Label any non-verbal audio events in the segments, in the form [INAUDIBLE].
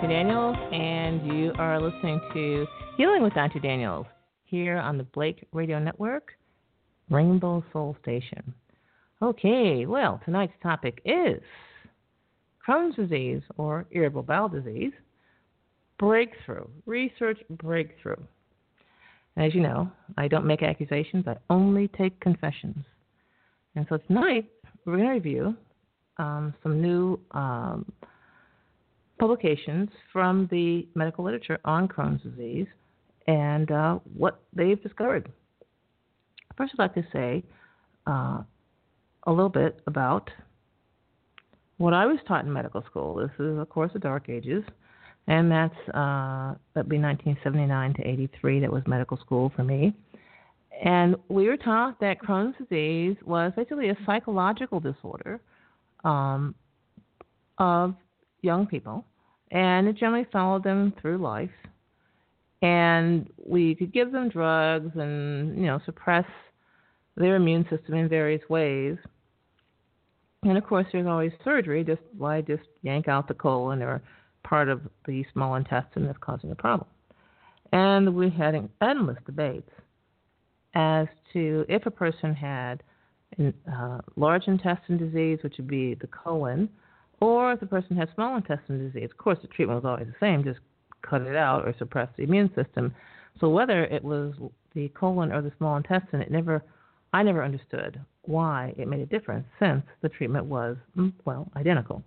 Dr. Daniels, and you are listening to Healing with Dr. Daniels here on the Blake Radio Network, Rainbow Soul Station. Okay, well, tonight's topic is Crohn's disease or irritable bowel disease breakthrough, research breakthrough. As you know, I don't make accusations, I only take confessions. And so tonight, we're going to review um, some new um, publications from the medical literature on Crohn's disease and uh, what they've discovered. First, I'd like to say uh, a little bit about what I was taught in medical school. This is, of course, the Dark Ages, and that's uh, that'd be 1979 to 83. That was medical school for me. And we were taught that Crohn's disease was basically a psychological disorder um, of young people, and it generally followed them through life. And we could give them drugs and you know suppress their immune system in various ways. And of course, there's always surgery. Just why just yank out the colon or part of the small intestine that's causing the problem. And we had endless debates as to if a person had uh, large intestine disease, which would be the colon, or if the person had small intestine disease. Of course, the treatment was always the same: just cut it out or suppress the immune system. So whether it was the colon or the small intestine, it never, I never understood why it made a difference since the treatment was mm, well identical.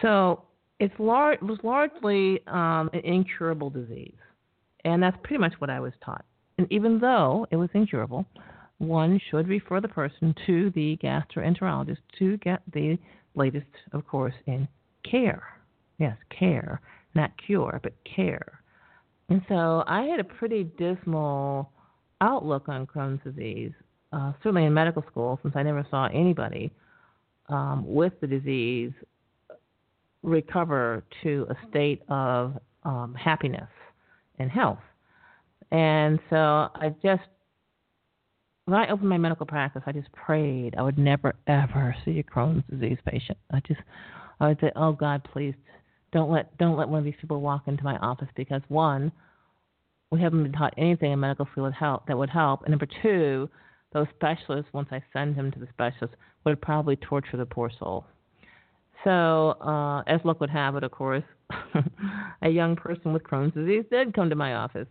So it's lar- it was largely um, an incurable disease, and that's pretty much what I was taught. And even though it was incurable, one should refer the person to the gastroenterologist to get the latest, of course, in care. Yes, care, not cure, but care. And so I had a pretty dismal outlook on Crohn's disease, uh, certainly in medical school, since I never saw anybody um, with the disease recover to a state of um, happiness and health. And so I just, when I opened my medical practice, I just prayed I would never ever see a Crohn's disease patient. I just, I would say, oh God, please don't let don't let one of these people walk into my office because one, we haven't been taught anything in medical that help that would help, and number two, those specialists once I send him to the specialist would probably torture the poor soul. So, uh, as luck would have it, of course, [LAUGHS] a young person with Crohn's disease did come to my office.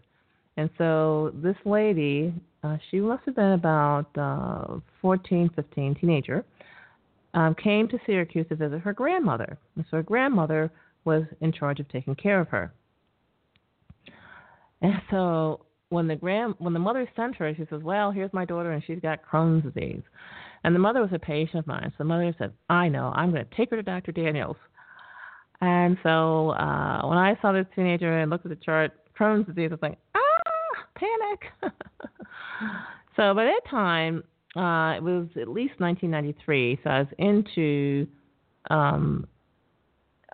And so this lady, uh, she must have been about uh, 14, 15, teenager, um, came to Syracuse to visit her grandmother. And so her grandmother was in charge of taking care of her. And so when the grand when the mother sent her, she says, "Well, here's my daughter, and she's got Crohn's disease." And the mother was a patient of mine. So the mother said, "I know. I'm going to take her to Dr. Daniels." And so uh, when I saw this teenager and looked at the chart, Crohn's disease, I was like, "Ah, panic!" [LAUGHS] so by that time, uh, it was at least 1993. So I was into um,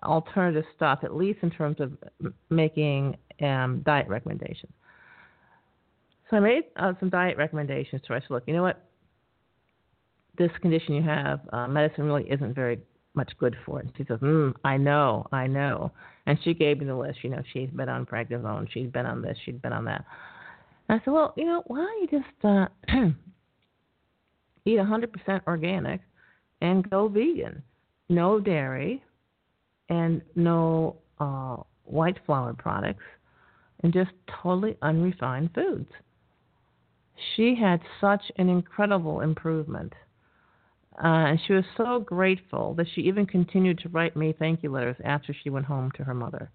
alternative stuff, at least in terms of making um, diet recommendations. So I made uh, some diet recommendations to her. I said, look, you know what? This condition you have, uh, medicine really isn't very much good for it. And she says, mm, I know, I know. And she gave me the list. You know, she's been on prednisone, she's been on this, she's been on that. I said, well, you know, why don't you just uh, [CLEARS THROAT] eat 100% organic and go vegan? No dairy and no uh, white flour products and just totally unrefined foods. She had such an incredible improvement. Uh, and she was so grateful that she even continued to write me thank you letters after she went home to her mother.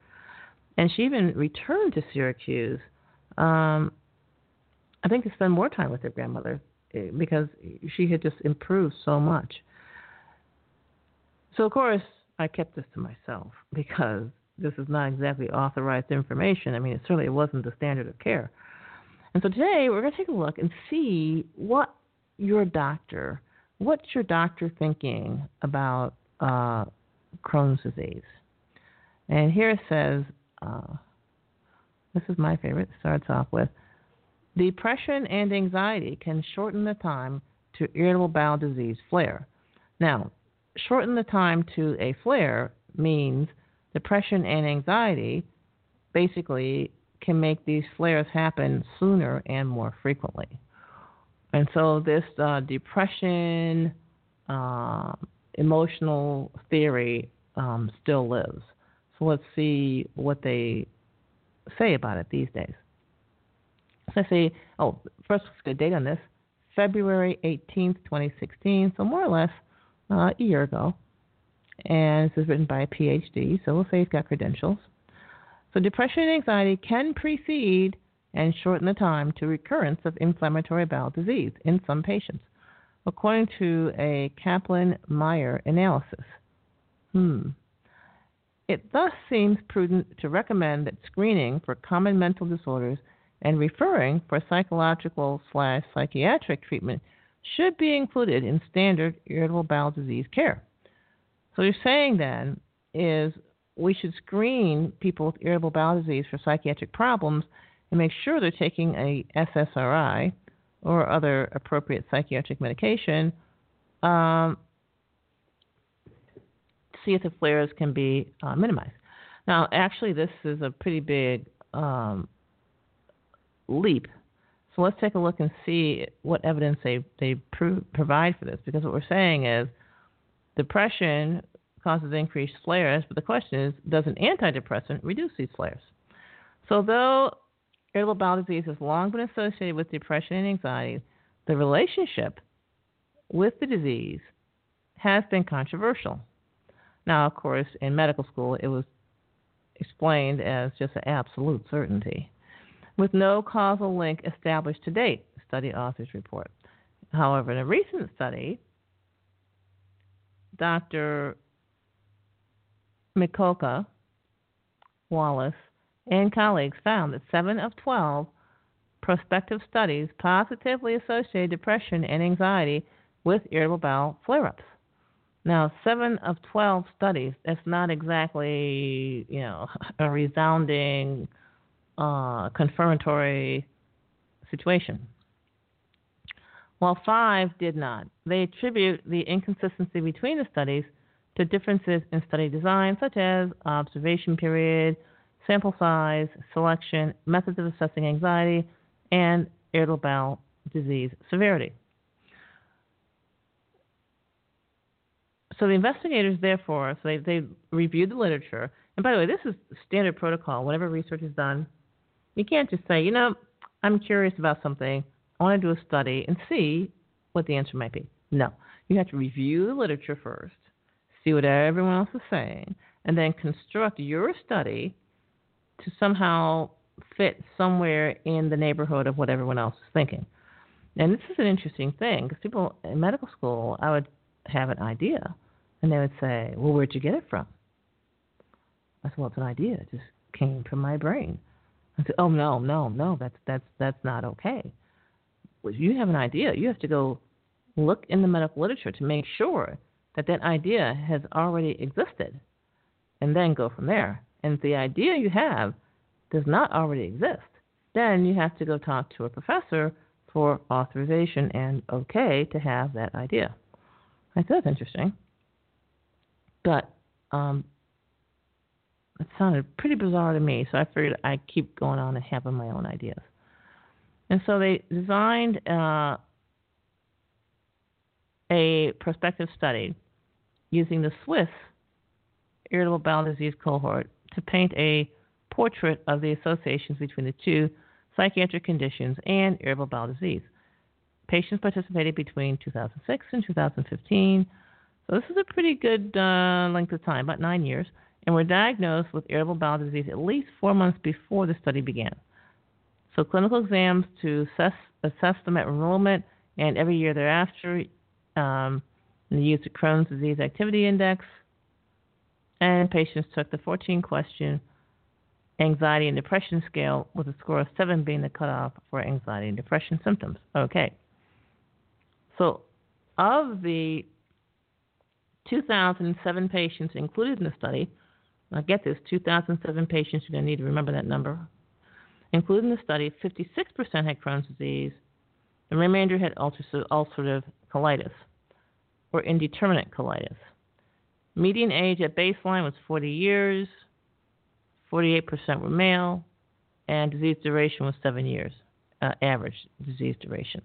And she even returned to Syracuse, um, I think, to spend more time with her grandmother eh, because she had just improved so much. So, of course, I kept this to myself [LAUGHS] because this is not exactly authorized information. I mean, it certainly wasn't the standard of care. And so today we're going to take a look and see what your doctor, what's your doctor thinking about uh, Crohn's disease. And here it says, uh, this is my favorite. Starts off with depression and anxiety can shorten the time to irritable bowel disease flare. Now, shorten the time to a flare means depression and anxiety basically can make these flares happen sooner and more frequently. And so this uh, depression, uh, emotional theory um, still lives. So let's see what they say about it these days. I say, oh, first let's get a date on this. February 18th, 2016, so more or less uh, a year ago. And this is written by a PhD, so we'll say he's got credentials. So, depression and anxiety can precede and shorten the time to recurrence of inflammatory bowel disease in some patients, according to a Kaplan Meier analysis. Hmm. It thus seems prudent to recommend that screening for common mental disorders and referring for psychological slash psychiatric treatment should be included in standard irritable bowel disease care. So you're saying then is we should screen people with irritable bowel disease for psychiatric problems and make sure they're taking a SSRI or other appropriate psychiatric medication. Um, to see if the flares can be uh, minimized. Now, actually, this is a pretty big um, leap. So let's take a look and see what evidence they they pro- provide for this. Because what we're saying is depression causes increased flares, but the question is, does an antidepressant reduce these flares? So though irritable bowel disease has long been associated with depression and anxiety, the relationship with the disease has been controversial. Now, of course, in medical school, it was explained as just an absolute certainty, with no causal link established to date, study authors report. However, in a recent study, Dr. Mikoka, Wallace, and colleagues found that 7 of 12 prospective studies positively associated depression and anxiety with irritable bowel flare ups. Now, 7 of 12 studies, that's not exactly, you know, [LAUGHS] a resounding uh, confirmatory situation. While five did not, they attribute the inconsistency between the studies to differences in study design, such as observation period, sample size, selection, methods of assessing anxiety, and irritable bowel disease severity. So the investigators, therefore, so they, they reviewed the literature. And by the way, this is standard protocol. Whenever research is done, you can't just say, you know, I'm curious about something. I want to do a study and see what the answer might be. No, you have to review the literature first, see what everyone else is saying, and then construct your study to somehow fit somewhere in the neighborhood of what everyone else is thinking. And this is an interesting thing because people in medical school, I would have an idea, and they would say, "Well, where'd you get it from?" I said, "Well, it's an idea. It just came from my brain." I said, "Oh no, no, no. That's that's that's not okay. Well, you have an idea. You have to go look in the medical literature to make sure that that idea has already existed. and then go from there. And if the idea you have does not already exist, then you have to go talk to a professor for authorization and okay to have that idea. I thought that's interesting. But um, it sounded pretty bizarre to me, so I figured I'd keep going on and having my own ideas. And so they designed uh, a prospective study using the Swiss irritable bowel disease cohort to paint a portrait of the associations between the two psychiatric conditions and irritable bowel disease. Patients participated between 2006 and 2015. So this is a pretty good uh, length of time, about nine years, and were diagnosed with irritable bowel disease at least four months before the study began. So clinical exams to assess, assess them at enrollment and every year thereafter. Um, the use of Crohn's disease activity index. And patients took the 14 question anxiety and depression scale with a score of 7 being the cutoff for anxiety and depression symptoms. Okay. So, of the 2007 patients included in the study, now get this 2007 patients, you're going to need to remember that number. Including the study, 56% had Crohn's disease, the remainder had ulcerative colitis or indeterminate colitis. Median age at baseline was 40 years, 48% were male, and disease duration was seven years, uh, average disease duration.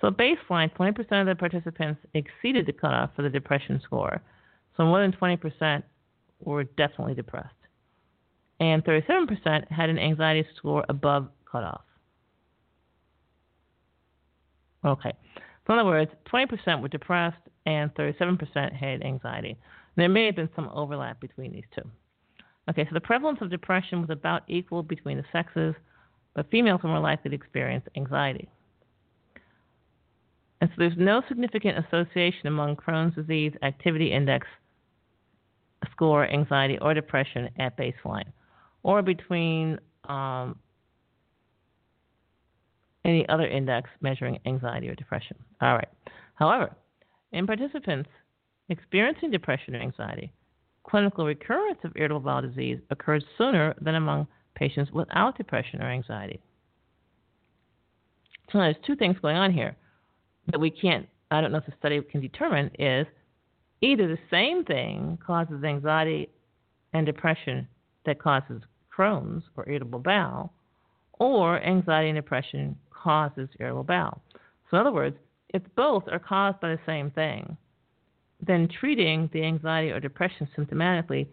So baseline, 20% of the participants exceeded the cutoff for the depression score. So more than 20% were definitely depressed. And 37% had an anxiety score above cutoff. Okay. So in other words, 20% were depressed and 37% had anxiety. There may have been some overlap between these two. Okay, so the prevalence of depression was about equal between the sexes, but females were more likely to experience anxiety. And so there's no significant association among Crohn's disease activity index score, anxiety, or depression at baseline, or between um, any other index measuring anxiety or depression. All right. However, in participants experiencing depression or anxiety, clinical recurrence of irritable bowel disease occurred sooner than among patients without depression or anxiety. So there's two things going on here that we can't, I don't know if the study can determine, is either the same thing causes anxiety and depression that causes Crohn's or irritable bowel, or anxiety and depression causes irritable bowel. So in other words, if both are caused by the same thing, then treating the anxiety or depression symptomatically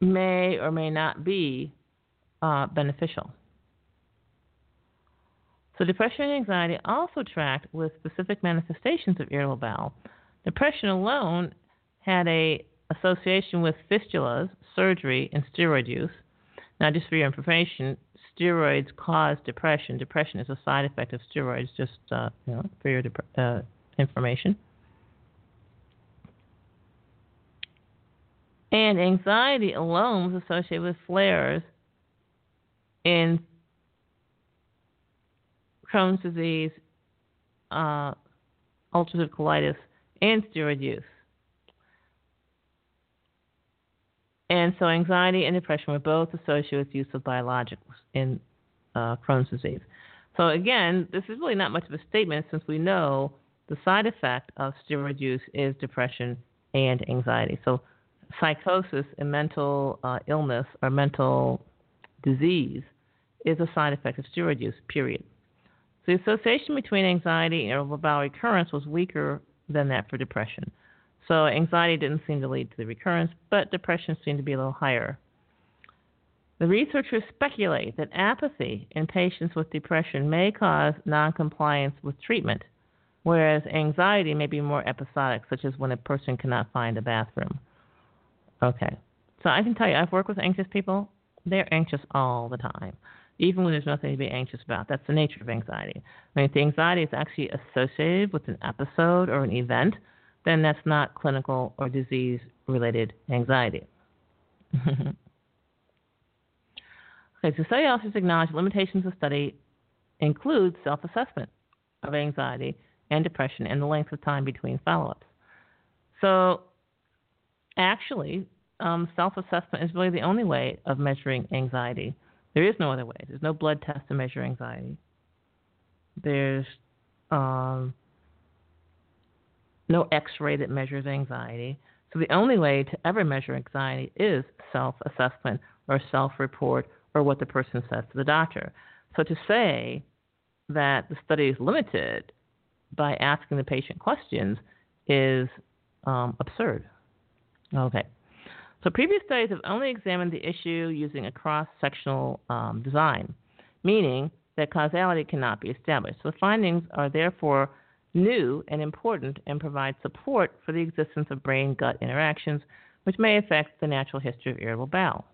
may or may not be uh, beneficial. So, depression and anxiety also tracked with specific manifestations of irritable bowel. Depression alone had a association with fistulas, surgery, and steroid use. Now, just for your information, steroids cause depression. Depression is a side effect of steroids, just uh, you know, for your dep- uh, information. And anxiety alone was associated with flares in Crohn's disease, uh, ulcerative colitis, and steroid use. And so anxiety and depression were both associated with use of biologics in uh, Crohn's disease. So again, this is really not much of a statement since we know the side effect of steroid use is depression and anxiety. So psychosis and mental uh, illness or mental disease is a side effect of steroid use, period. So the association between anxiety and irritable bowel recurrence was weaker than that for depression. So anxiety didn't seem to lead to the recurrence, but depression seemed to be a little higher. The researchers speculate that apathy in patients with depression may cause noncompliance with treatment, whereas anxiety may be more episodic, such as when a person cannot find a bathroom. Okay. So I can tell you, I've worked with anxious people. They're anxious all the time, even when there's nothing to be anxious about. That's the nature of anxiety. I mean, if the anxiety is actually associated with an episode or an event, then that's not clinical or disease related anxiety. [LAUGHS] okay, so study authors acknowledge limitations of study include self assessment of anxiety and depression and the length of time between follow ups. So actually, um, self assessment is really the only way of measuring anxiety. There is no other way. There's no blood test to measure anxiety. There's um, no x ray that measures anxiety. So the only way to ever measure anxiety is self assessment or self report or what the person says to the doctor. So to say that the study is limited by asking the patient questions is um, absurd. Okay. So previous studies have only examined the issue using a cross-sectional um, design, meaning that causality cannot be established. So the findings are therefore new and important and provide support for the existence of brain-gut interactions, which may affect the natural history of irritable bowel.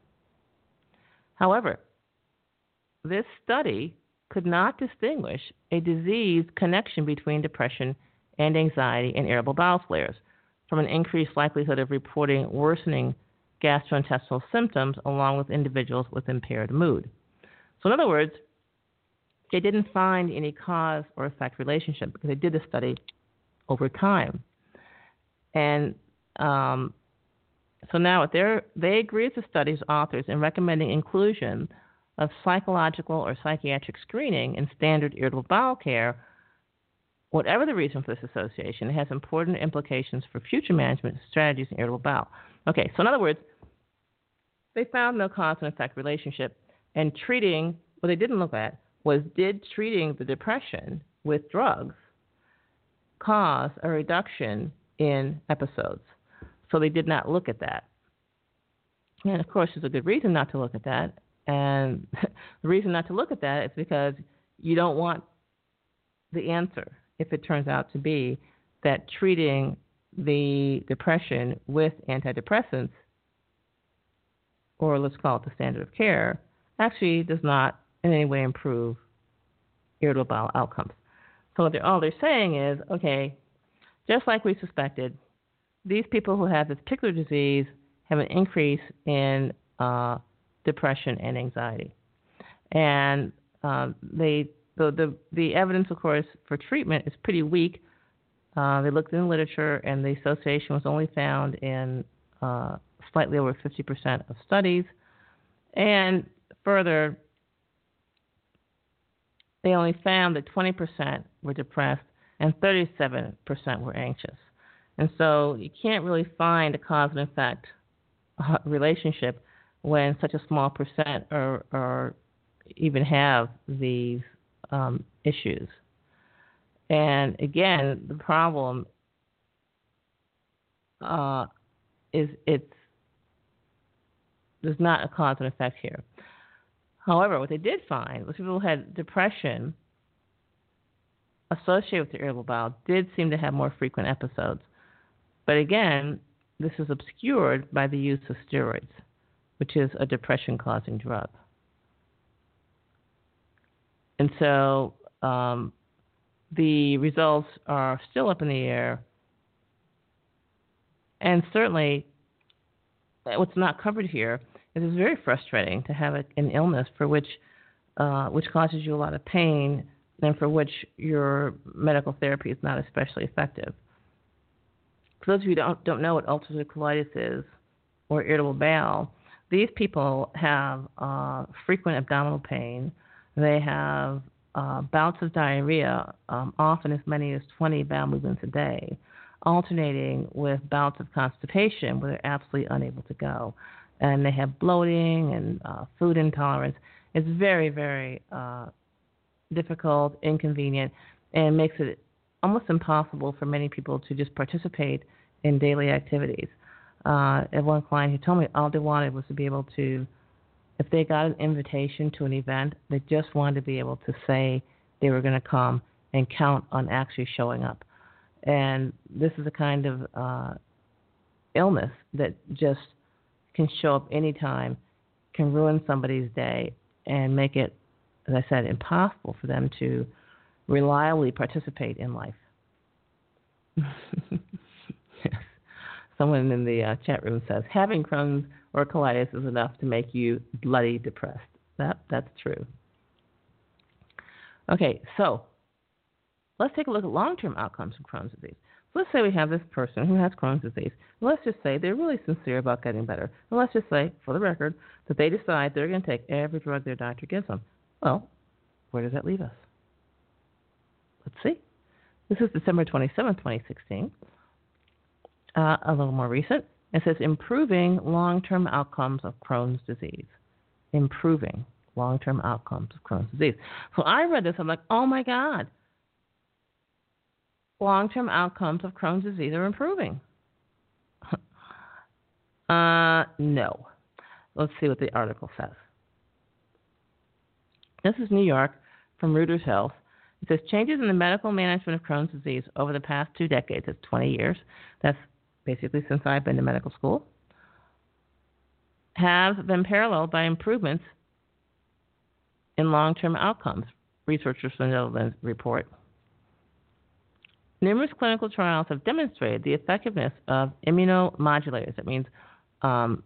However, this study could not distinguish a disease connection between depression and anxiety and irritable bowel flares from an increased likelihood of reporting worsening gastrointestinal symptoms along with individuals with impaired mood. So, in other words, they didn't find any cause or effect relationship because they did the study over time. And um, so now they agree with the study's authors in recommending inclusion of psychological or psychiatric screening in standard irritable bowel care. Whatever the reason for this association, it has important implications for future management strategies in irritable bowel. Okay, so in other words, they found no cause and effect relationship, and treating what they didn't look at was did treating the depression with drugs cause a reduction in episodes? So they did not look at that. And of course, there's a good reason not to look at that. And [LAUGHS] the reason not to look at that is because you don't want the answer if it turns out to be that treating the depression with antidepressants or let's call it the standard of care, actually does not in any way improve irritable bowel outcomes. So they're, all they're saying is, okay, just like we suspected, these people who have this particular disease have an increase in uh, depression and anxiety, and um, they the, the the evidence, of course, for treatment is pretty weak. Uh, they looked in the literature, and the association was only found in uh, slightly over 50% of studies. And further, they only found that 20% were depressed and 37% were anxious. And so you can't really find a cause and effect uh, relationship when such a small percent or, even have these um, issues. And again, the problem uh, is it's there's not a cause and effect here. However, what they did find was people who had depression associated with the irritable bowel did seem to have more frequent episodes. But again, this is obscured by the use of steroids, which is a depression causing drug. And so um, the results are still up in the air. And certainly, what's not covered here it is very frustrating to have a, an illness for which uh, which causes you a lot of pain and for which your medical therapy is not especially effective. For those of you who don't don't know what ulcerative colitis is or irritable bowel, these people have uh, frequent abdominal pain. They have uh, bouts of diarrhea, um, often as many as 20 bowel movements a day, alternating with bouts of constipation where they're absolutely unable to go and they have bloating and uh, food intolerance. It's very, very uh, difficult, inconvenient, and makes it almost impossible for many people to just participate in daily activities. Uh, I one client who told me all they wanted was to be able to, if they got an invitation to an event, they just wanted to be able to say they were going to come and count on actually showing up. And this is a kind of uh, illness that just can show up anytime, can ruin somebody's day, and make it, as I said, impossible for them to reliably participate in life. [LAUGHS] yes. Someone in the uh, chat room says having Crohn's or colitis is enough to make you bloody depressed. That that's true. Okay, so let's take a look at long-term outcomes from Crohn's disease. Let's say we have this person who has Crohn's disease. Let's just say they're really sincere about getting better. And let's just say, for the record, that they decide they're going to take every drug their doctor gives them. Well, where does that leave us? Let's see. This is December 27, 2016. Uh, a little more recent. It says improving long term outcomes of Crohn's disease. Improving long term outcomes of Crohn's disease. So I read this, I'm like, oh my God. Long term outcomes of Crohn's disease are improving. [LAUGHS] uh, no. Let's see what the article says. This is New York from Reuters Health. It says changes in the medical management of Crohn's disease over the past two decades, that's 20 years, that's basically since I've been to medical school, have been paralleled by improvements in long term outcomes, researchers from the Netherlands report. Numerous clinical trials have demonstrated the effectiveness of immunomodulators, that means um,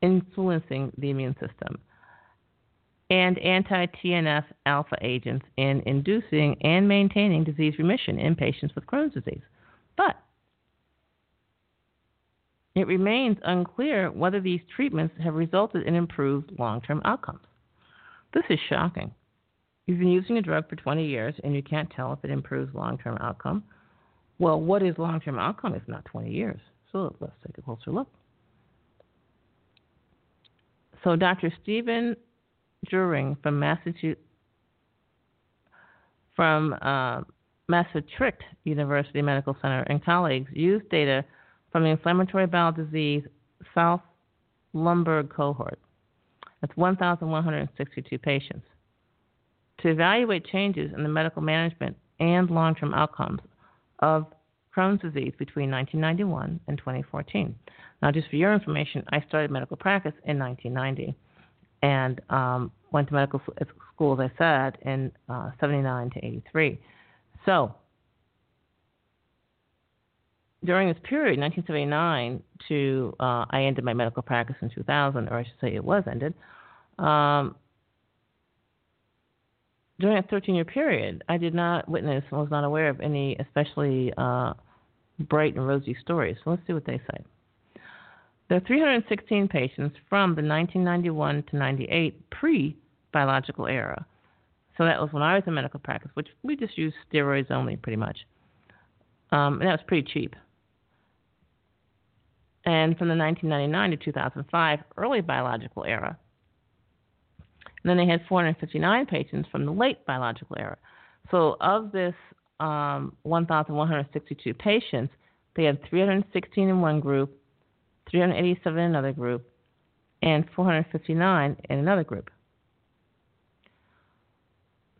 influencing the immune system, and anti TNF alpha agents in inducing and maintaining disease remission in patients with Crohn's disease. But it remains unclear whether these treatments have resulted in improved long term outcomes. This is shocking. You've been using a drug for 20 years and you can't tell if it improves long term outcome. Well, what is long term outcome if not 20 years? So let's take a closer look. So, Dr. Stephen Jeuring from Massachusetts, from uh, Massachusetts University Medical Center and colleagues used data from the inflammatory bowel disease South Limburg cohort. That's 1,162 patients. To evaluate changes in the medical management and long term outcomes of Crohn's disease between 1991 and 2014. Now, just for your information, I started medical practice in 1990 and um, went to medical school, as I said, in uh, 79 to 83. So, during this period, 1979 to uh, I ended my medical practice in 2000, or I should say it was ended. Um, during a 13 year period, I did not witness and was not aware of any especially uh, bright and rosy stories. So let's see what they say. There are 316 patients from the 1991 to 98 pre biological era. So that was when I was in medical practice, which we just used steroids only pretty much. Um, and that was pretty cheap and from the 1999 to 2005 early biological era. And then they had 459 patients from the late biological era. So of this um, 1,162 patients, they had 316 in one group, 387 in another group, and 459 in another group.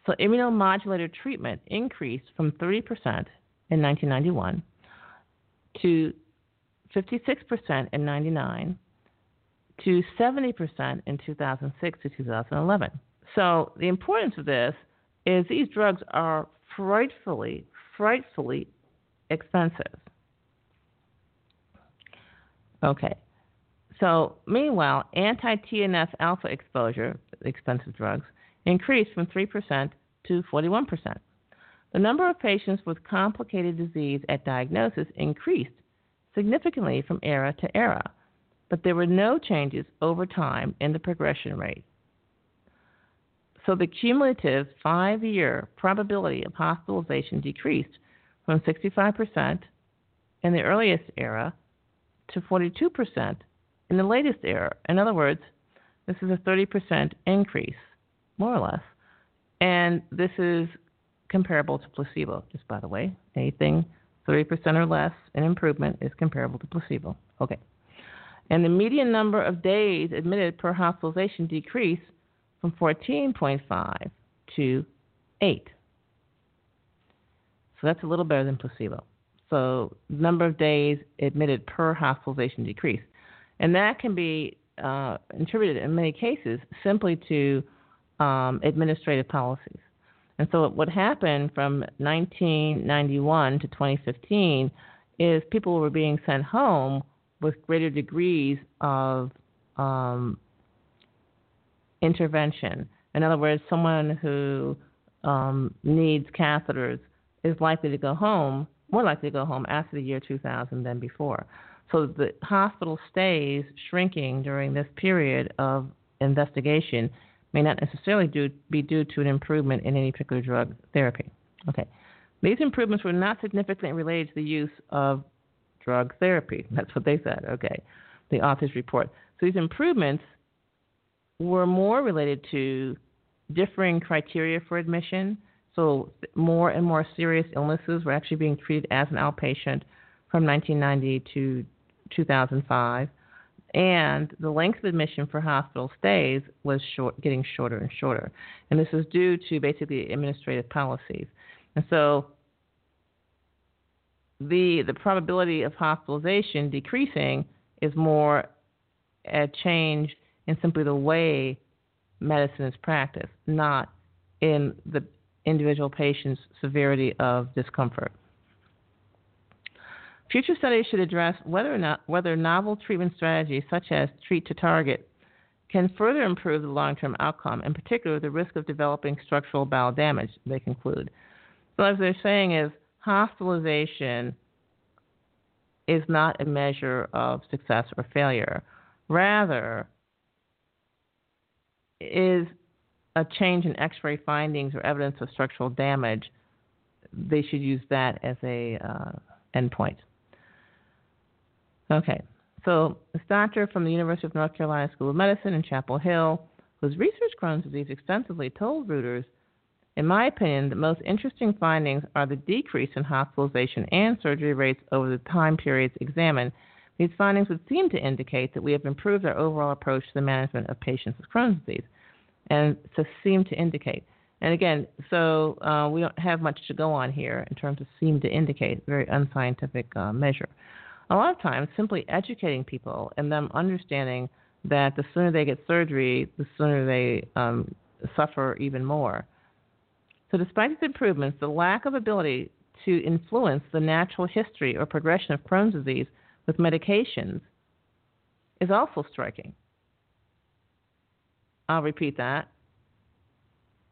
So immunomodulator treatment increased from 30% in 1991 to 56% in 99 to 70% in 2006 to 2011. So the importance of this is these drugs are frightfully, frightfully expensive. Okay. So meanwhile, anti-TNF alpha exposure, expensive drugs, increased from 3% to 41%. The number of patients with complicated disease at diagnosis increased significantly from era to era, but there were no changes over time in the progression rate. So the cumulative five year probability of hospitalization decreased from 65% in the earliest era to 42% in the latest era. In other words, this is a 30% increase, more or less. And this is comparable to placebo, just by the way. Anything 30% or less in improvement is comparable to placebo. Okay. And the median number of days admitted per hospitalization decreased from 14.5 to 8. So that's a little better than placebo. So number of days admitted per hospitalization decreased. And that can be uh, attributed in many cases simply to um, administrative policies. And so what happened from 1991 to 2015 is people were being sent home with greater degrees of um, intervention. In other words, someone who um, needs catheters is likely to go home more likely to go home after the year 2000 than before. So the hospital stays shrinking during this period of investigation may not necessarily do, be due to an improvement in any particular drug therapy. Okay. These improvements were not significantly related to the use of drug therapy. [LAUGHS] That's what they said. Okay. The authors report. So these improvements were more related to differing criteria for admission. So more and more serious illnesses were actually being treated as an outpatient from 1990 to 2005, and the length of admission for hospital stays was short, getting shorter and shorter. And this is due to basically administrative policies. And so the the probability of hospitalization decreasing is more a change in simply the way medicine is practiced, not in the individual patient's severity of discomfort. Future studies should address whether or not whether novel treatment strategies such as treat to target can further improve the long-term outcome, in particular the risk of developing structural bowel damage, they conclude. So as they're saying is hospitalization is not a measure of success or failure. Rather, is a change in X-ray findings or evidence of structural damage. They should use that as a uh, endpoint. Okay, so this doctor from the University of North Carolina School of Medicine in Chapel Hill, who's researched Crohn's disease extensively, told Reuters, in my opinion, the most interesting findings are the decrease in hospitalization and surgery rates over the time periods examined. These findings would seem to indicate that we have improved our overall approach to the management of patients with Crohn's disease, and to seem to indicate. And again, so uh, we don't have much to go on here in terms of seem to indicate, very unscientific uh, measure a lot of times simply educating people and them understanding that the sooner they get surgery, the sooner they um, suffer even more. So, despite these improvements, the lack of ability to influence the natural history or progression of Crohn's disease with medications is also striking. I'll repeat that.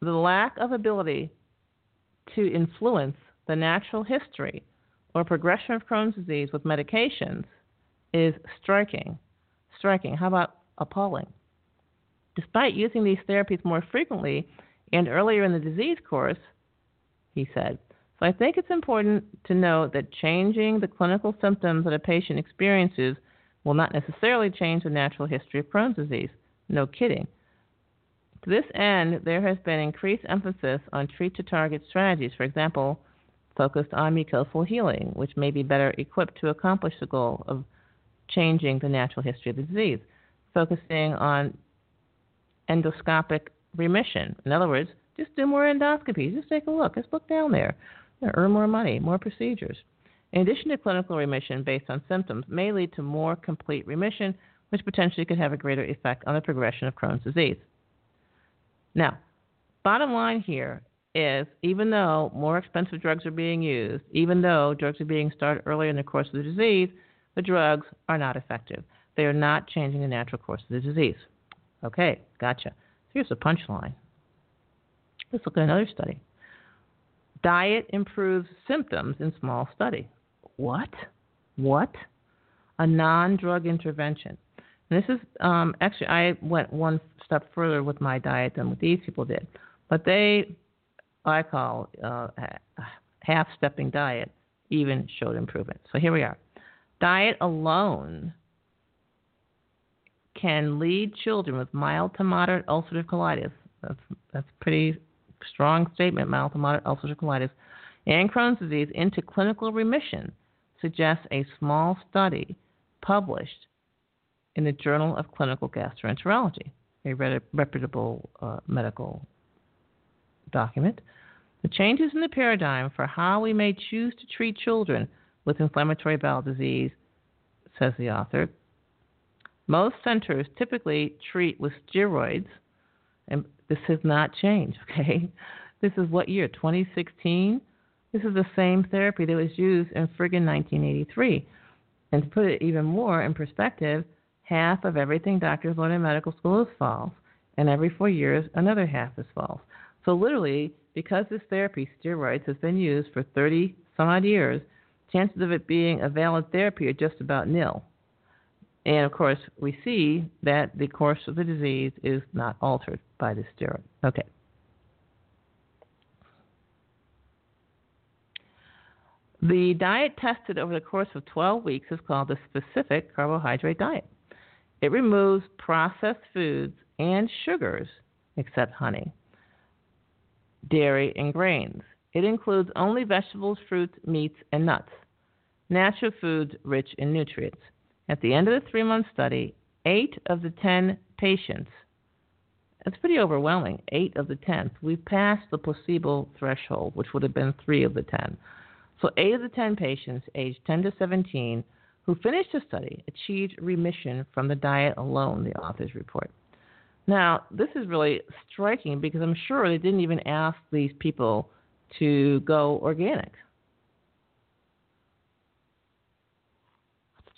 The lack of ability to influence the natural history or progression of Crohn's disease with medications is striking. Striking. How about appalling? Despite using these therapies more frequently and earlier in the disease course, he said. So I think it's important to note that changing the clinical symptoms that a patient experiences will not necessarily change the natural history of Crohn's disease. No kidding. To this end, there has been increased emphasis on treat to target strategies. For example, focused on mucosal healing, which may be better equipped to accomplish the goal of changing the natural history of the disease, focusing on endoscopic remission. In other words, just do more endoscopies. Just take a look. Just look down there. Earn more money, more procedures. In addition to clinical remission based on symptoms, may lead to more complete remission, which potentially could have a greater effect on the progression of Crohn's disease. Now, bottom line here is even though more expensive drugs are being used, even though drugs are being started earlier in the course of the disease, the drugs are not effective. They are not changing the natural course of the disease. Okay, gotcha. Here's a punchline. Let's look at another study. Diet improves symptoms in small study. What? What? A non drug intervention. And this is um, actually, I went one step further with my diet than what these people did. But they I call uh, half stepping diet even showed improvement. So here we are. Diet alone can lead children with mild to moderate ulcerative colitis. That's that's pretty strong statement. Mild to moderate ulcerative colitis and Crohn's disease into clinical remission suggests a small study published in the Journal of Clinical Gastroenterology, a reputable uh, medical document. The changes in the paradigm for how we may choose to treat children with inflammatory bowel disease, says the author. Most centers typically treat with steroids, and this has not changed, [LAUGHS] okay? This is what year? 2016? This is the same therapy that was used in friggin' 1983. And to put it even more in perspective, half of everything doctors learn in medical school is false, and every four years, another half is false. So literally, because this therapy, steroids, has been used for 30 some odd years, chances of it being a valid therapy are just about nil. And of course, we see that the course of the disease is not altered by the steroid. Okay. The diet tested over the course of 12 weeks is called the specific carbohydrate diet. It removes processed foods and sugars, except honey, dairy, and grains. It includes only vegetables, fruits, meats, and nuts, natural foods rich in nutrients. At the end of the three month study, eight of the 10 patients, that's pretty overwhelming, eight of the 10, we passed the placebo threshold, which would have been three of the 10. So, eight of the 10 patients aged 10 to 17 who finished the study achieved remission from the diet alone, the authors report. Now, this is really striking because I'm sure they didn't even ask these people to go organic.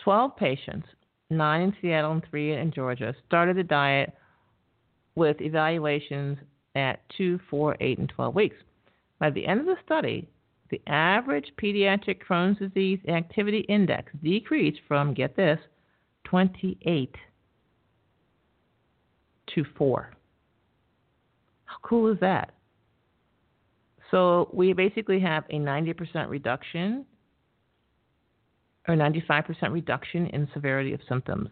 12 patients, nine in Seattle and three in Georgia, started the diet with evaluations at 2, 4, 8, and 12 weeks. By the end of the study, the average pediatric Crohn's disease activity index decreased from, get this, 28 to 4. How cool is that? So we basically have a 90% reduction or 95% reduction in severity of symptoms.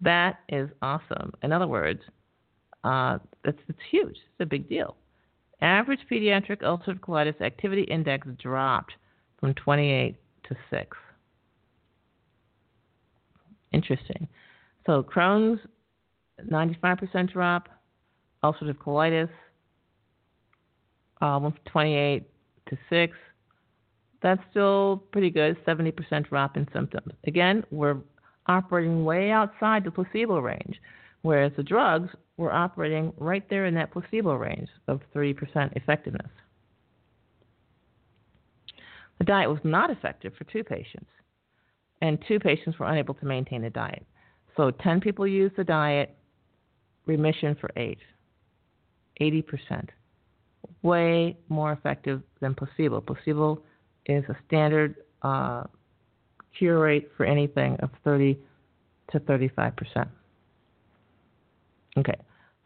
That is awesome. In other words, uh, that's it's huge. It's a big deal. Average pediatric ulcerative colitis activity index dropped from 28 to 6. Interesting. So Crohn's, 95% drop. Ulcerative colitis, uh, 28 to 6. That's still pretty good, 70% drop in symptoms. Again, we're operating way outside the placebo range, whereas the drugs were operating right there in that placebo range of 3% effectiveness. The diet was not effective for two patients, and two patients were unable to maintain a diet. So 10 people used the diet, remission for eight, 80%. Way more effective than placebo. Placebo is a standard uh, cure rate for anything of 30 to 35 percent. Okay,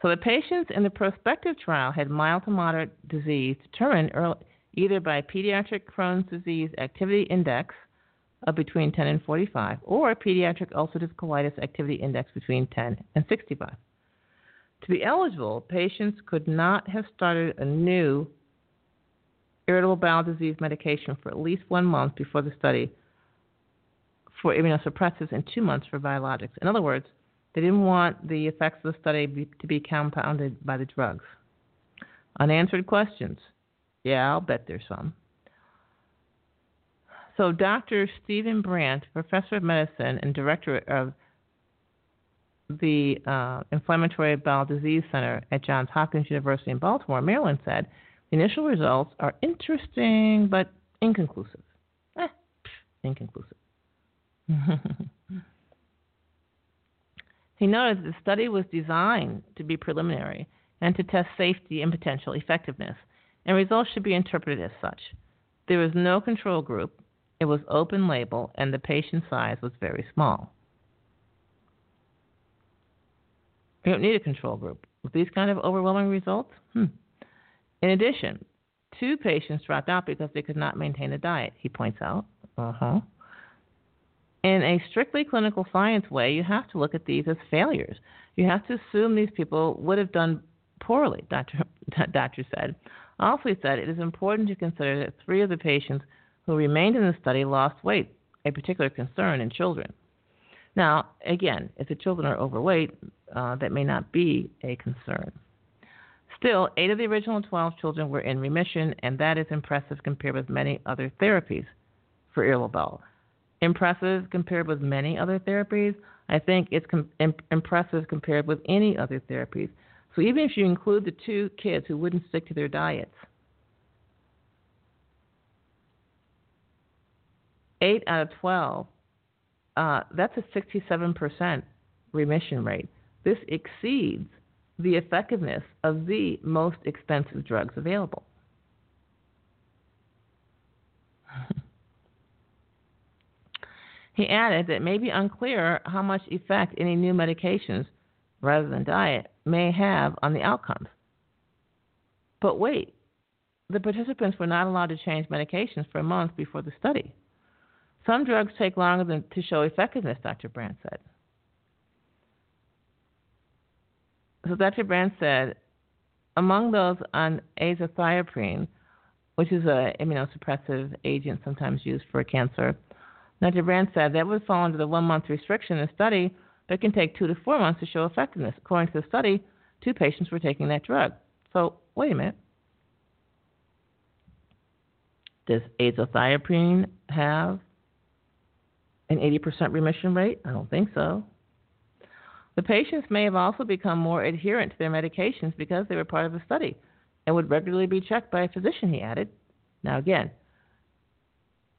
so the patients in the prospective trial had mild to moderate disease determined early, either by pediatric Crohn's disease activity index of between 10 and 45, or pediatric ulcerative colitis activity index between 10 and 65. To be eligible, patients could not have started a new irritable bowel disease medication for at least one month before the study for immunosuppressives and two months for biologics. In other words, they didn't want the effects of the study be, to be compounded by the drugs. Unanswered questions. Yeah, I'll bet there's some. So, Dr. Steven Brant, professor of medicine and director of the uh, Inflammatory Bowel Disease Center at Johns Hopkins University in Baltimore, Maryland, said initial results are interesting but inconclusive. Eh, inconclusive. [LAUGHS] he noted that the study was designed to be preliminary and to test safety and potential effectiveness, and results should be interpreted as such. There was no control group, it was open label, and the patient size was very small. You don't need a control group. With these kind of overwhelming results, hmm, in addition, two patients dropped out because they could not maintain a diet, he points out. Uh-huh. In a strictly clinical science way, you have to look at these as failures. You have to assume these people would have done poorly, Dr. [LAUGHS] Doctor said. Also, he said it is important to consider that three of the patients who remained in the study lost weight, a particular concern in children. Now, again, if the children are overweight, uh, that may not be a concern. Still, eight of the original 12 children were in remission, and that is impressive compared with many other therapies for irritable. Impressive compared with many other therapies? I think it's com- impressive compared with any other therapies. So even if you include the two kids who wouldn't stick to their diets, eight out of 12, uh, that's a 67% remission rate. This exceeds the effectiveness of the most expensive drugs available. [LAUGHS] He added that it may be unclear how much effect any new medications, rather than diet, may have on the outcomes. But wait, the participants were not allowed to change medications for a month before the study. Some drugs take longer than, to show effectiveness, Dr. Brant said. So Dr. Brant said, among those on azathioprine, which is an immunosuppressive agent sometimes used for cancer, Dr. Brant said that would fall under the one month restriction in the study, but can take two to four months to show effectiveness. According to the study, two patients were taking that drug. So wait a minute. Does azathioprine have an 80% remission rate? I don't think so. The patients may have also become more adherent to their medications because they were part of the study and would regularly be checked by a physician, he added. Now, again,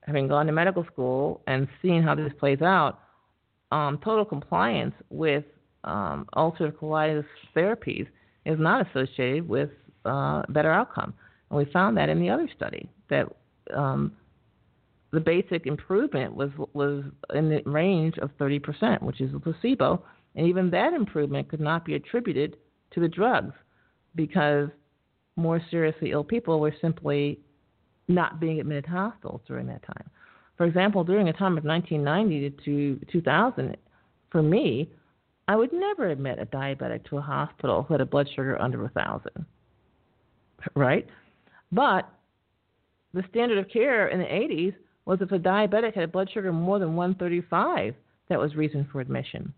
having gone to medical school and seen how this plays out, um, total compliance with um, ulcerative colitis therapies is not associated with uh, better outcome. And we found that in the other study that um, the basic improvement was was in the range of 30%, which is a placebo, and even that improvement could not be attributed to the drugs because more seriously ill people were simply not being admitted to hospitals during that time. For example, during a time of 1990 to 2000, for me, I would never admit a diabetic to a hospital who had a blood sugar under a thousand. Right? But the standard of care in the 80s was if a diabetic had a blood sugar more than 135, that was reason for admission.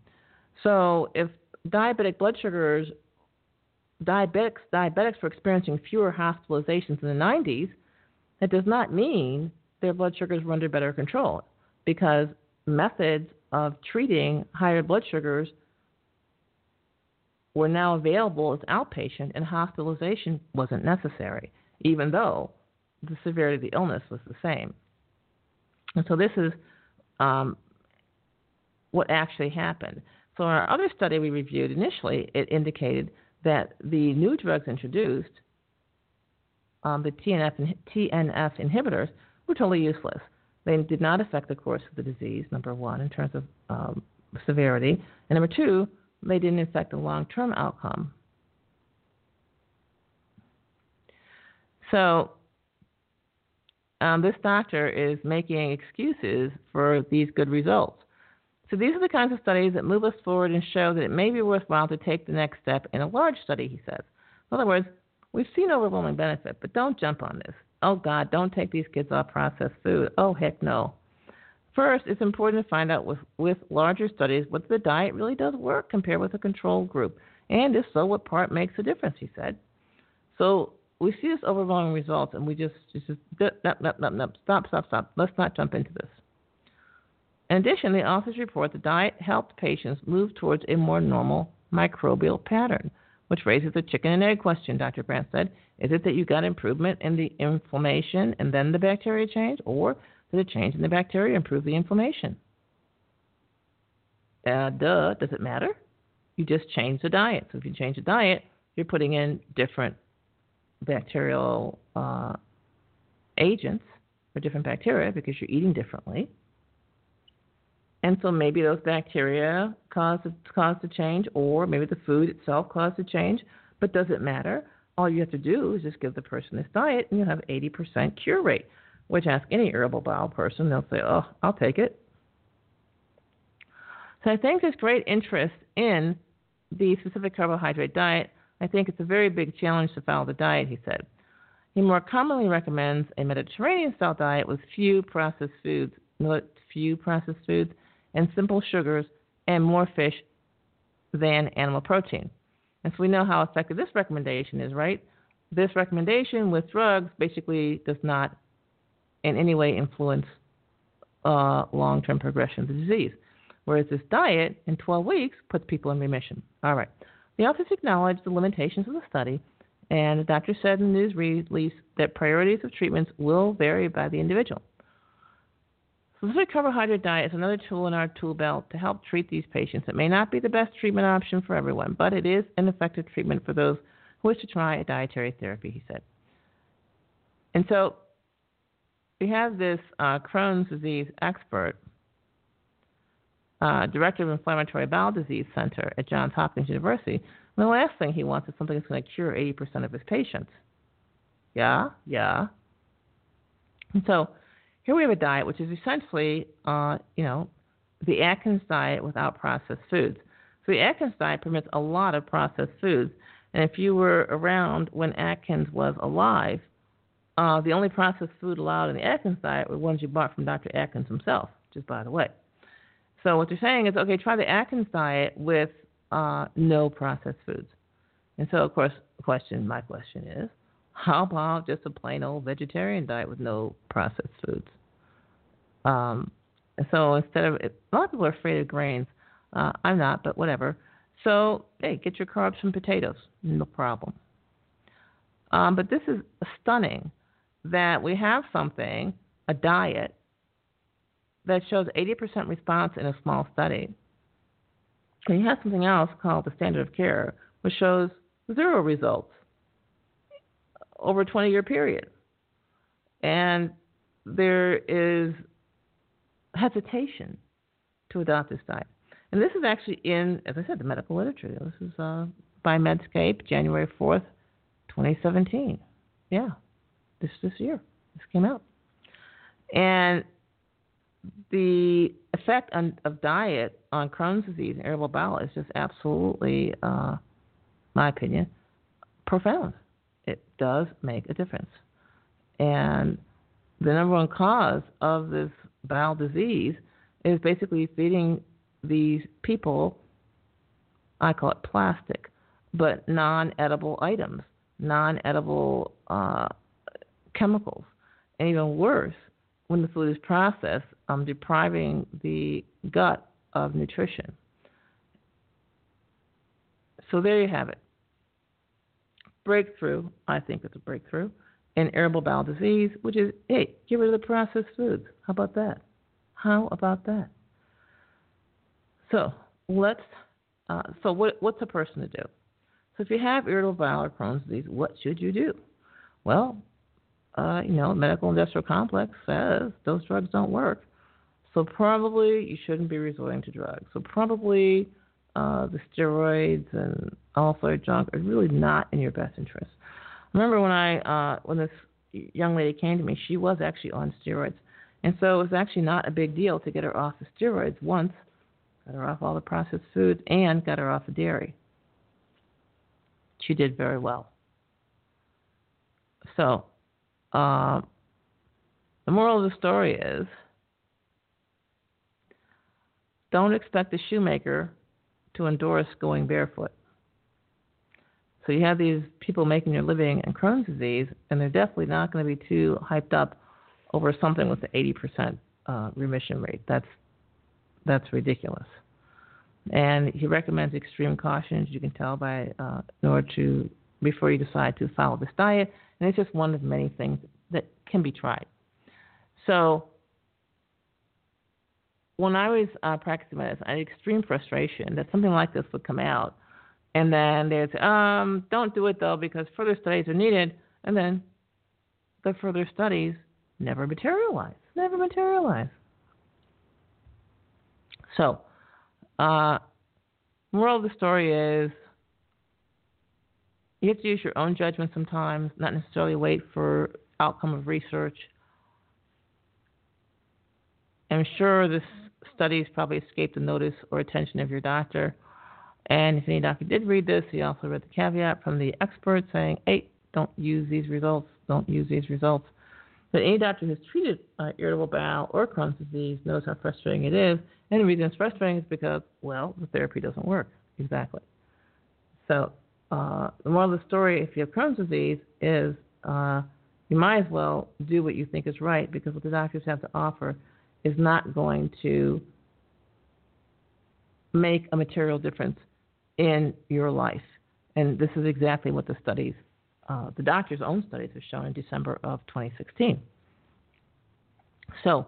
So if diabetic blood sugars, diabetics, diabetics were experiencing fewer hospitalizations in the 90s, that does not mean their blood sugars were under better control because methods of treating higher blood sugars were now available as outpatient and hospitalization wasn't necessary, even though the severity of the illness was the same. And so this is um, what actually happened. So in our other study we reviewed initially, it indicated that the new drugs introduced, um, the TNF, TNF inhibitors, were totally useless. They did not affect the course of the disease, number one, in terms of um, severity. And number two, they didn't affect the long term outcome. So um, this doctor is making excuses for these good results. So these are the kinds of studies that move us forward and show that it may be worthwhile to take the next step in a large study, he says. In other words, we've seen overwhelming benefit, but don't jump on this. Oh God, don't take these kids off processed food. Oh heck no. First, it's important to find out with, with larger studies whether the diet really does work compared with a control group, and if so, what part makes a difference, he said. So we see this overwhelming results, and we just just, just stop, stop, stop, stop. Let's not jump into this. In addition, the authors report the diet helped patients move towards a more normal microbial pattern, which raises the chicken and egg question, Dr. Brant said. Is it that you got improvement in the inflammation and then the bacteria changed, or did a change in the bacteria improve the inflammation? Uh, duh, does it matter? You just change the diet. So if you change the diet, you're putting in different bacterial uh, agents or different bacteria because you're eating differently. And so maybe those bacteria cause cause the change, or maybe the food itself caused the change. But does it matter? All you have to do is just give the person this diet, and you'll have 80% cure rate. Which ask any irritable bowel person, they'll say, "Oh, I'll take it." So I think there's great interest in the specific carbohydrate diet I think it's a very big challenge to follow the diet, he said. He more commonly recommends a Mediterranean style diet with few processed foods, not few processed foods, and simple sugars, and more fish than animal protein. And so we know how effective this recommendation is, right? This recommendation with drugs basically does not in any way influence uh, long term progression of the disease. Whereas this diet in 12 weeks puts people in remission. All right. The office acknowledged the limitations of the study, and the doctor said in the news release that priorities of treatments will vary by the individual. Specific carbohydrate diet is another tool in our tool belt to help treat these patients. It may not be the best treatment option for everyone, but it is an effective treatment for those who wish to try a dietary therapy, he said. And so we have this uh, Crohn's disease expert uh, director of Inflammatory Bowel Disease Center at Johns Hopkins University. And the last thing he wants is something that's going to cure 80% of his patients. Yeah, yeah. And so here we have a diet which is essentially, uh, you know, the Atkins diet without processed foods. So the Atkins diet permits a lot of processed foods. And if you were around when Atkins was alive, uh, the only processed food allowed in the Atkins diet were ones you bought from Dr. Atkins himself, just by the way. So what they're saying is, okay, try the Atkins diet with uh, no processed foods. And so, of course, question, my question is, how about just a plain old vegetarian diet with no processed foods? Um, so instead of a lot of people are afraid of grains. Uh, I'm not, but whatever. So hey, get your carbs from potatoes, no problem. Um, but this is stunning that we have something, a diet, that shows 80% response in a small study. And you have something else called the standard of care, which shows zero results over a 20 year period. And there is hesitation to adopt this diet. And this is actually in, as I said, the medical literature. This is uh, by Medscape, January 4th, 2017. Yeah, this this year. This came out. And the effect on, of diet on Crohn's disease and irritable bowel is just absolutely, uh, my opinion, profound. It does make a difference. And the number one cause of this bowel disease is basically feeding these people, I call it plastic, but non edible items, non edible uh, chemicals. And even worse, when the food is processed, um, depriving the gut of nutrition. So there you have it. Breakthrough, I think it's a breakthrough, in irritable bowel disease, which is, hey, get rid of the processed foods. How about that? How about that? So let's. Uh, so what, what's a person to do? So if you have irritable bowel or Crohn's disease, what should you do? Well, uh, you know, medical industrial complex says those drugs don't work. So probably you shouldn't be resorting to drugs. So probably uh, the steroids and all sort of junk are really not in your best interest. Remember when I uh, when this young lady came to me, she was actually on steroids, and so it was actually not a big deal to get her off the steroids once, got her off all the processed foods, and got her off the dairy. She did very well. So uh, the moral of the story is don't expect the shoemaker to endorse going barefoot. So you have these people making their living in Crohn's disease, and they're definitely not going to be too hyped up over something with the 80% uh, remission rate. That's that's ridiculous. And he recommends extreme caution, as you can tell by uh, in order to before you decide to follow this diet. And it's just one of many things that can be tried. So when I was uh, practicing medicine, I had extreme frustration that something like this would come out, and then they'd say, um, "Don't do it though because further studies are needed," and then the further studies never materialize, never materialize. So, uh, moral of the story is you have to use your own judgment sometimes, not necessarily wait for outcome of research. I'm sure this studies probably escaped the notice or attention of your doctor. And if any doctor did read this, he also read the caveat from the expert saying, hey, don't use these results, don't use these results. But any doctor who's treated uh, irritable bowel or Crohn's disease knows how frustrating it is. And the reason it's frustrating is because, well, the therapy doesn't work. Exactly. So uh, the moral of the story, if you have Crohn's disease, is uh, you might as well do what you think is right because what the doctors have to offer is not going to make a material difference in your life. And this is exactly what the studies, uh, the doctor's own studies, have shown in December of 2016. So,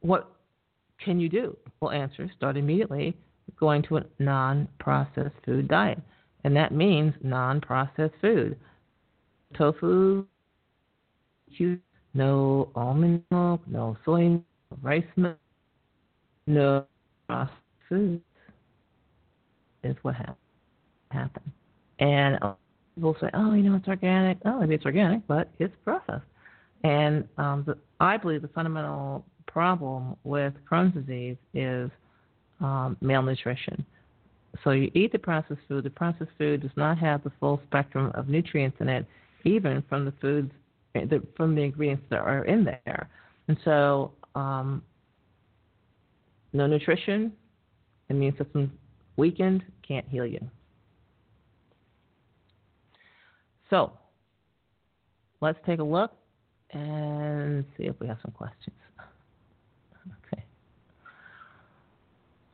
what can you do? Well, answer start immediately going to a non processed food diet. And that means non processed food. Tofu, no almond milk, no soy milk, rice milk, no processed foods is what ha- happened. And people say, oh, you know, it's organic. Oh, maybe it's organic, but it's processed. And um, the, I believe the fundamental problem with Crohn's disease is um, malnutrition. So you eat the processed food. The processed food does not have the full spectrum of nutrients in it, even from the foods, the, from the ingredients that are in there. And so, um, no nutrition, immune system weakened, can't heal you. So, let's take a look and see if we have some questions. [LAUGHS] Okay.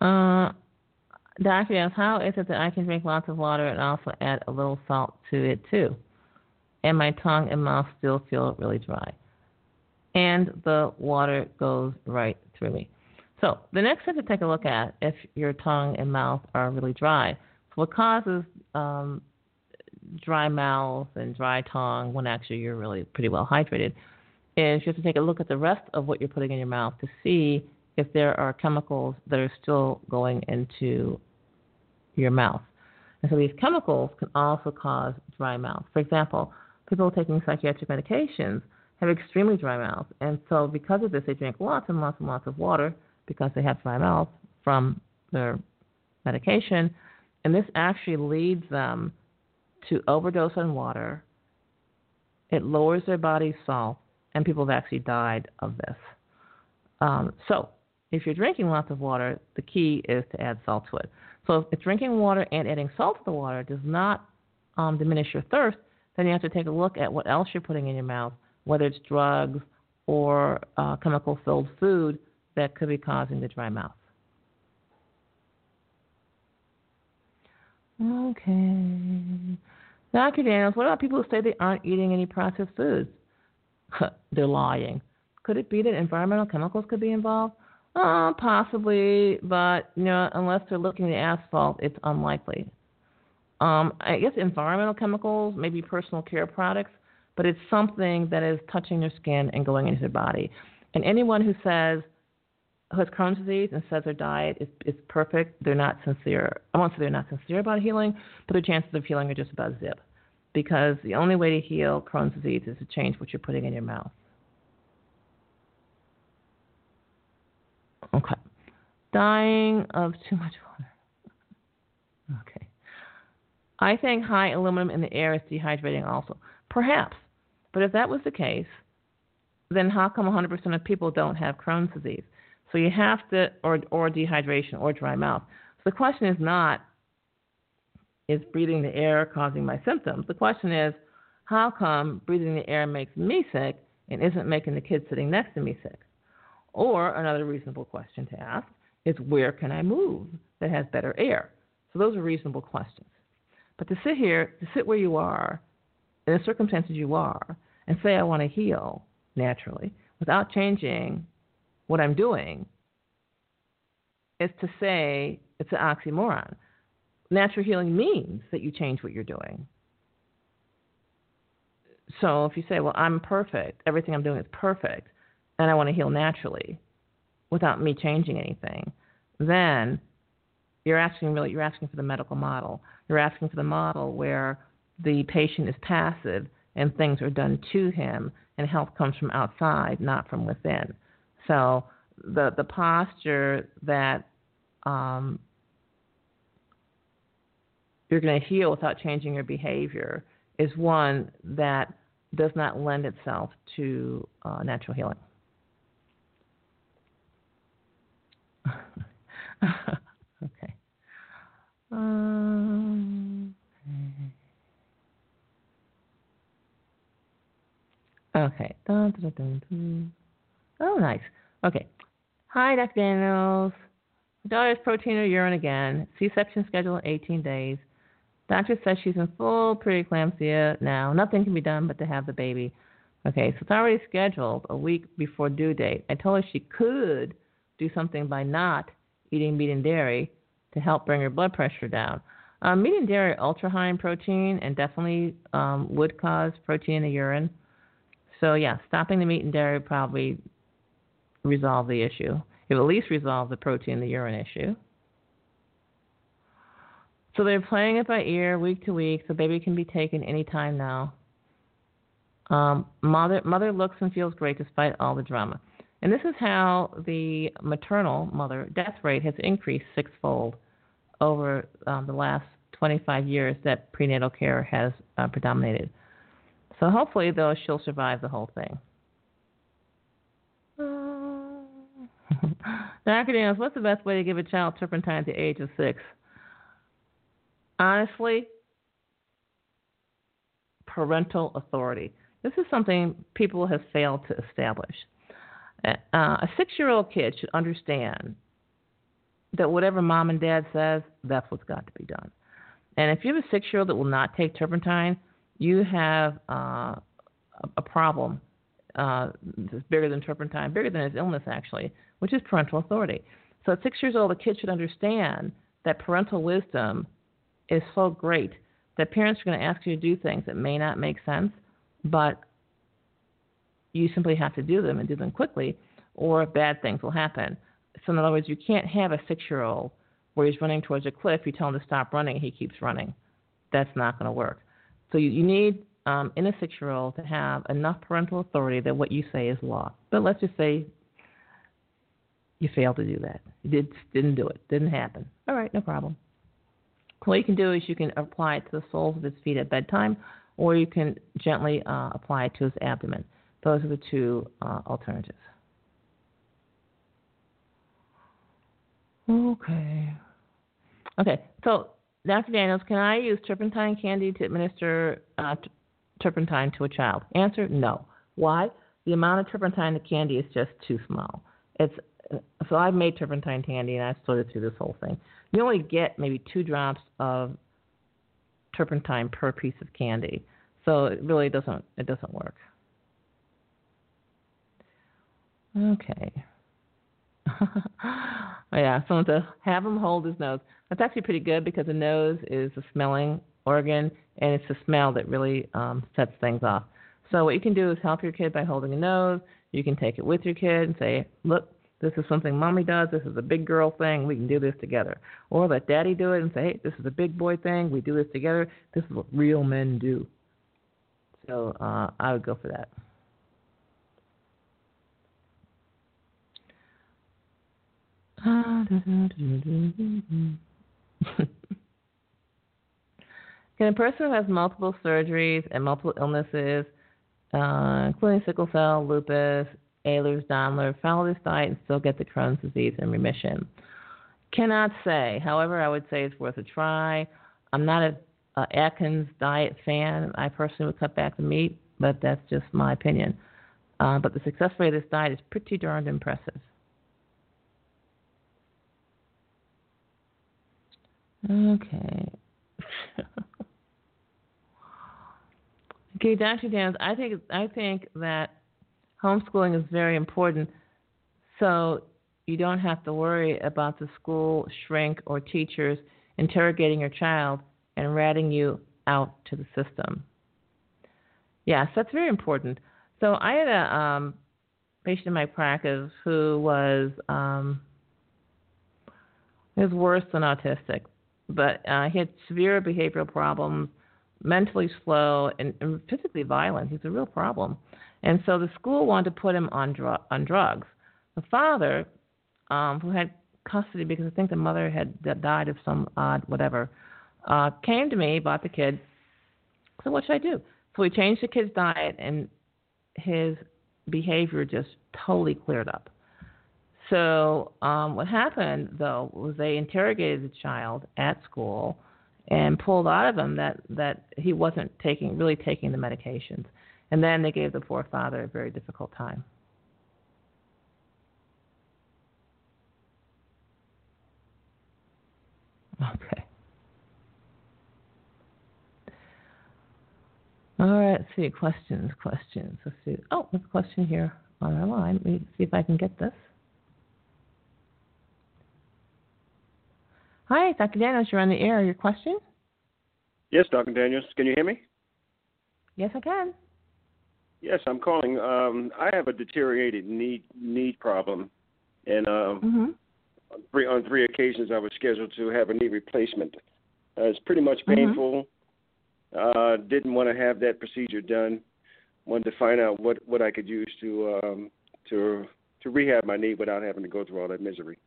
Uh, Doctor asks, how is it that I can drink lots of water and also add a little salt to it too? And my tongue and mouth still feel really dry. And the water goes right through me. So the next thing to take a look at if your tongue and mouth are really dry. So what causes um, dry mouth and dry tongue when actually you're really pretty well hydrated is you have to take a look at the rest of what you're putting in your mouth to see if there are chemicals that are still going into your mouth. And so these chemicals can also cause dry mouth. For example, people taking psychiatric medications have extremely dry mouth. And so because of this, they drink lots and lots and lots of water because they have dry mouth from their medication. And this actually leads them to overdose on water. It lowers their body's salt, and people have actually died of this. Um, so, if you're drinking lots of water, the key is to add salt to it. So, if drinking water and adding salt to the water does not um, diminish your thirst, then you have to take a look at what else you're putting in your mouth, whether it's drugs or uh, chemical filled food that could be causing the dry mouth. Okay. Dr. Daniels, what about people who say they aren't eating any processed foods? [LAUGHS] They're lying. Could it be that environmental chemicals could be involved? Uh, possibly, but you know, unless they're looking at asphalt, it's unlikely. Um, I guess environmental chemicals, maybe personal care products, but it's something that is touching their skin and going into their body. And anyone who says who has Crohn's disease and says their diet is, is perfect, they're not sincere. I won't say they're not sincere about healing, but their chances of healing are just about zip. Because the only way to heal Crohn's disease is to change what you're putting in your mouth. Okay. Dying of too much water. [LAUGHS] Okay. I think high aluminum in the air is dehydrating also. Perhaps. But if that was the case, then how come 100% of people don't have Crohn's disease? So you have to, or, or dehydration or dry mouth. So the question is not, is breathing the air causing my symptoms? The question is, how come breathing the air makes me sick and isn't making the kid sitting next to me sick? Or another reasonable question to ask is, where can I move that has better air? So those are reasonable questions. But to sit here, to sit where you are, in the circumstances you are, and say, I want to heal naturally without changing what I'm doing is to say it's an oxymoron. Natural healing means that you change what you're doing. So if you say, well, I'm perfect, everything I'm doing is perfect, and I want to heal naturally without me changing anything, then you're asking really you're asking for the medical model. You're asking for the model where the patient is passive and things are done to him and health comes from outside, not from within. So the the posture that um, you're going to heal without changing your behavior is one that does not lend itself to uh, natural healing. [LAUGHS] okay. Um, okay. Dun, dun, dun, oh, nice. Okay. Hi, Dr. Daniels. Daughter's protein in her urine again. C-section scheduled in 18 days. Doctor says she's in full preeclampsia now. Nothing can be done but to have the baby. Okay, so it's already scheduled a week before due date. I told her she could do something by not eating meat and dairy to help bring her blood pressure down. Um, meat and dairy are ultra high in protein and definitely um, would cause protein in the urine. So yeah, stopping the meat and dairy probably resolve the issue. You've at least resolved the protein in the urine issue. So they're playing it by ear week to week. The baby can be taken anytime now. Um, mother mother looks and feels great despite all the drama. And this is how the maternal mother death rate has increased sixfold over um, the last 25 years that prenatal care has uh, predominated. So hopefully, though, she'll survive the whole thing. [LAUGHS] Dr. Daniels, what's the best way to give a child turpentine at the age of six? Honestly, parental authority. This is something people have failed to establish. Uh, a six year old kid should understand that whatever mom and dad says, that's what's got to be done. And if you have a six year old that will not take turpentine, you have uh, a problem uh, bigger than turpentine, bigger than his illness, actually, which is parental authority. So at six years old, a kid should understand that parental wisdom is so great that parents are going to ask you to do things that may not make sense, but you simply have to do them and do them quickly, or bad things will happen. So, in other words, you can't have a six year old where he's running towards a cliff, you tell him to stop running, he keeps running. That's not going to work. So, you, you need um, in a six year old to have enough parental authority that what you say is law. But let's just say you failed to do that. You did, didn't do it, didn't happen. All right, no problem. What you can do is you can apply it to the soles of his feet at bedtime, or you can gently uh, apply it to his abdomen. Those are the two uh, alternatives. Okay. Okay, so Dr. Daniels, can I use turpentine candy to administer uh, turpentine to a child? Answer: No. Why? The amount of turpentine in the candy is just too small. It's uh, so I've made turpentine candy and I've sorted through this whole thing. You only get maybe two drops of turpentine per piece of candy, so it really doesn't it doesn't work. Okay. [LAUGHS] oh, yeah, so to have him hold his nose. That's actually pretty good because the nose is the smelling organ, and it's the smell that really um, sets things off. So what you can do is help your kid by holding a nose. You can take it with your kid and say, "Look, this is something mommy does. This is a big girl thing. We can do this together." Or let daddy do it and say, "Hey, this is a big boy thing. We do this together. This is what real men do." So uh, I would go for that. [LAUGHS] [LAUGHS] Can a person who has multiple surgeries and multiple illnesses, uh, including sickle cell, lupus, Ehlers-Danlos, follow this diet and still get the Crohn's disease in remission? Cannot say. However, I would say it's worth a try. I'm not a, a Atkins diet fan. I personally would cut back the meat, but that's just my opinion. Uh, but the success rate of this diet is pretty darned impressive. Okay. [LAUGHS] okay, Dr. Daniels, I think I think that homeschooling is very important, so you don't have to worry about the school shrink or teachers interrogating your child and ratting you out to the system. Yes, that's very important. So I had a um, patient in my practice who was um, was worse than autistic but uh, he had severe behavioral problems, mentally slow, and, and physically violent. He's a real problem. And so the school wanted to put him on, dr- on drugs. The father, um, who had custody because I think the mother had died of some odd whatever, uh, came to me, bought the kid. So what should I do? So we changed the kid's diet, and his behavior just totally cleared up. So um, what happened though was they interrogated the child at school and pulled out of him that that he wasn't taking really taking the medications, and then they gave the poor father a very difficult time. [LAUGHS] Okay. All right, let's see. Questions, questions. Let's see. Oh, there's a question here on our line. Let me see if I can get this. Hi, Dr. Daniels. You're on the air. Your question? Yes, Dr. Daniels. Can you hear me? Yes, I can. Yes, I'm calling. Um, I have a deteriorated knee knee problem, and uh, hmm on three on three occasions I was scheduled to have a knee replacement. Uh, it's pretty much Mhm. painful. Uh, didn't want to have that procedure done. Wanted to find out what what I could use to um, to to rehab my knee without having to go through all that misery.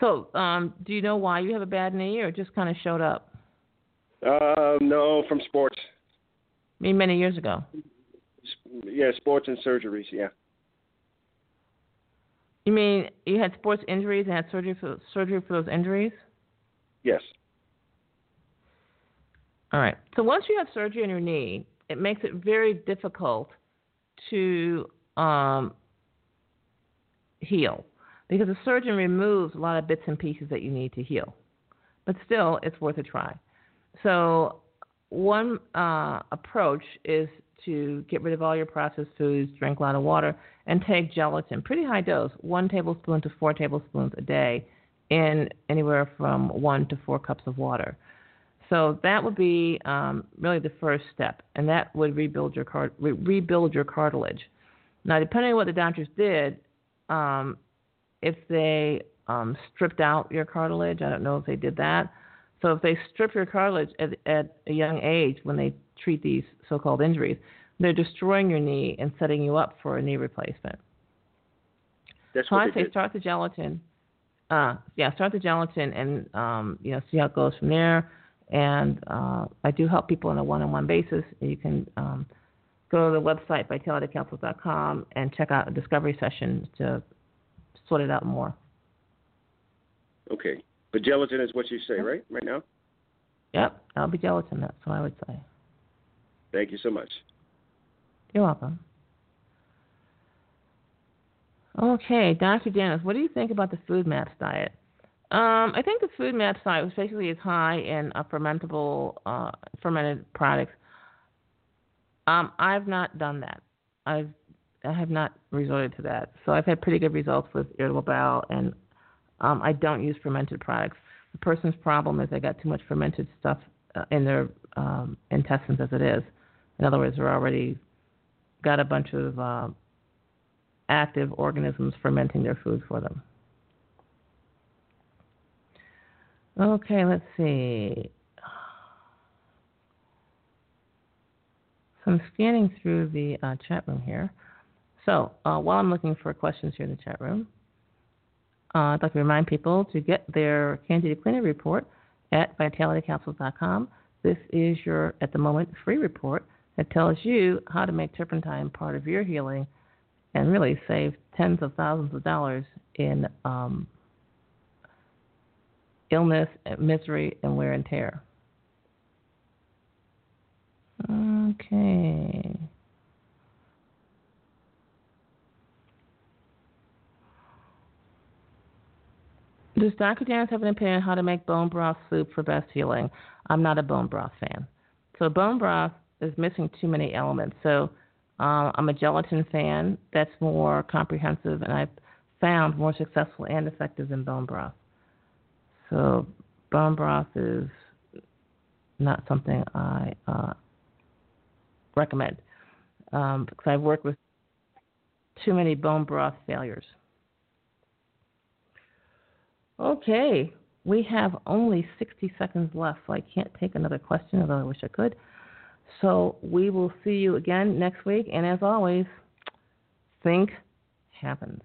So, um, do you know why you have a bad knee, or just kind of showed up? Uh, no, from sports. I mean, many years ago. Yeah, sports and surgeries. Yeah. You mean you had sports injuries and had surgery for surgery for those injuries? Yes. All right. So once you have surgery on your knee, it makes it very difficult to um, heal because the surgeon removes a lot of bits and pieces that you need to heal. But still, it's worth a try. So one uh, approach is to get rid of all your processed foods, drink a lot of water, and take gelatin, pretty high dose, one tablespoon to four tablespoons a day, in anywhere from one to four cups of water. So that would be um, really the first step, and that would rebuild your re- rebuild your cartilage. Now, depending on what the doctors did, um, if they um, stripped out your cartilage, I don't know if they did that. So if they strip your cartilage at, at a young age when they treat these so-called injuries, they're destroying your knee and setting you up for a knee replacement. That's So what I say did. start the gelatin. Uh, yeah, start the gelatin and um, you know see how it goes from there. And uh, I do help people on a one-on-one basis. You can um, go to the website vitalitycouncils.com and check out a discovery session to sort it out more. Okay. But gelatin is what you say, right? Right now. Yep, I'll be gelatin. That's what I would say. Thank you so much. You're welcome. Okay, Dr. Dennis, what do you think about the FODMAPs diet? Um, I think the FODMAPs diet was basically is high in uh, fermentable, uh, fermented products. Um, I've not done that. I've I have not resorted to that. So I've had pretty good results with irritable bowel, and um, I don't use fermented products. The person's problem is they got too much fermented stuff uh, in their um, intestines as it is. In other words, they're already got a bunch of uh, active organisms fermenting their food for them. Okay, let's see. So I'm scanning through the uh, chat room here. So uh, while I'm looking for questions here in the chat room, uh, I'd like to remind people to get their Candida Cleaner report at vitalitycapsules.com. This is your, at the moment, free report that tells you how to make turpentine part of your healing and really save tens of thousands of dollars in um, illness, misery, and wear and tear. Okay. Does Dr. Dennis have an opinion on how to make bone broth soup for best healing? I'm not a bone broth fan. So bone broth is missing too many elements. So uh, I'm a gelatin fan. That's more comprehensive, and I've found more successful and effective than bone broth. So bone broth is not something I uh, recommend um, because I've worked with too many bone broth failures. Okay, we have only 60 seconds left, so I can't take another question, although I wish I could. So we will see you again next week, and as always, think happens.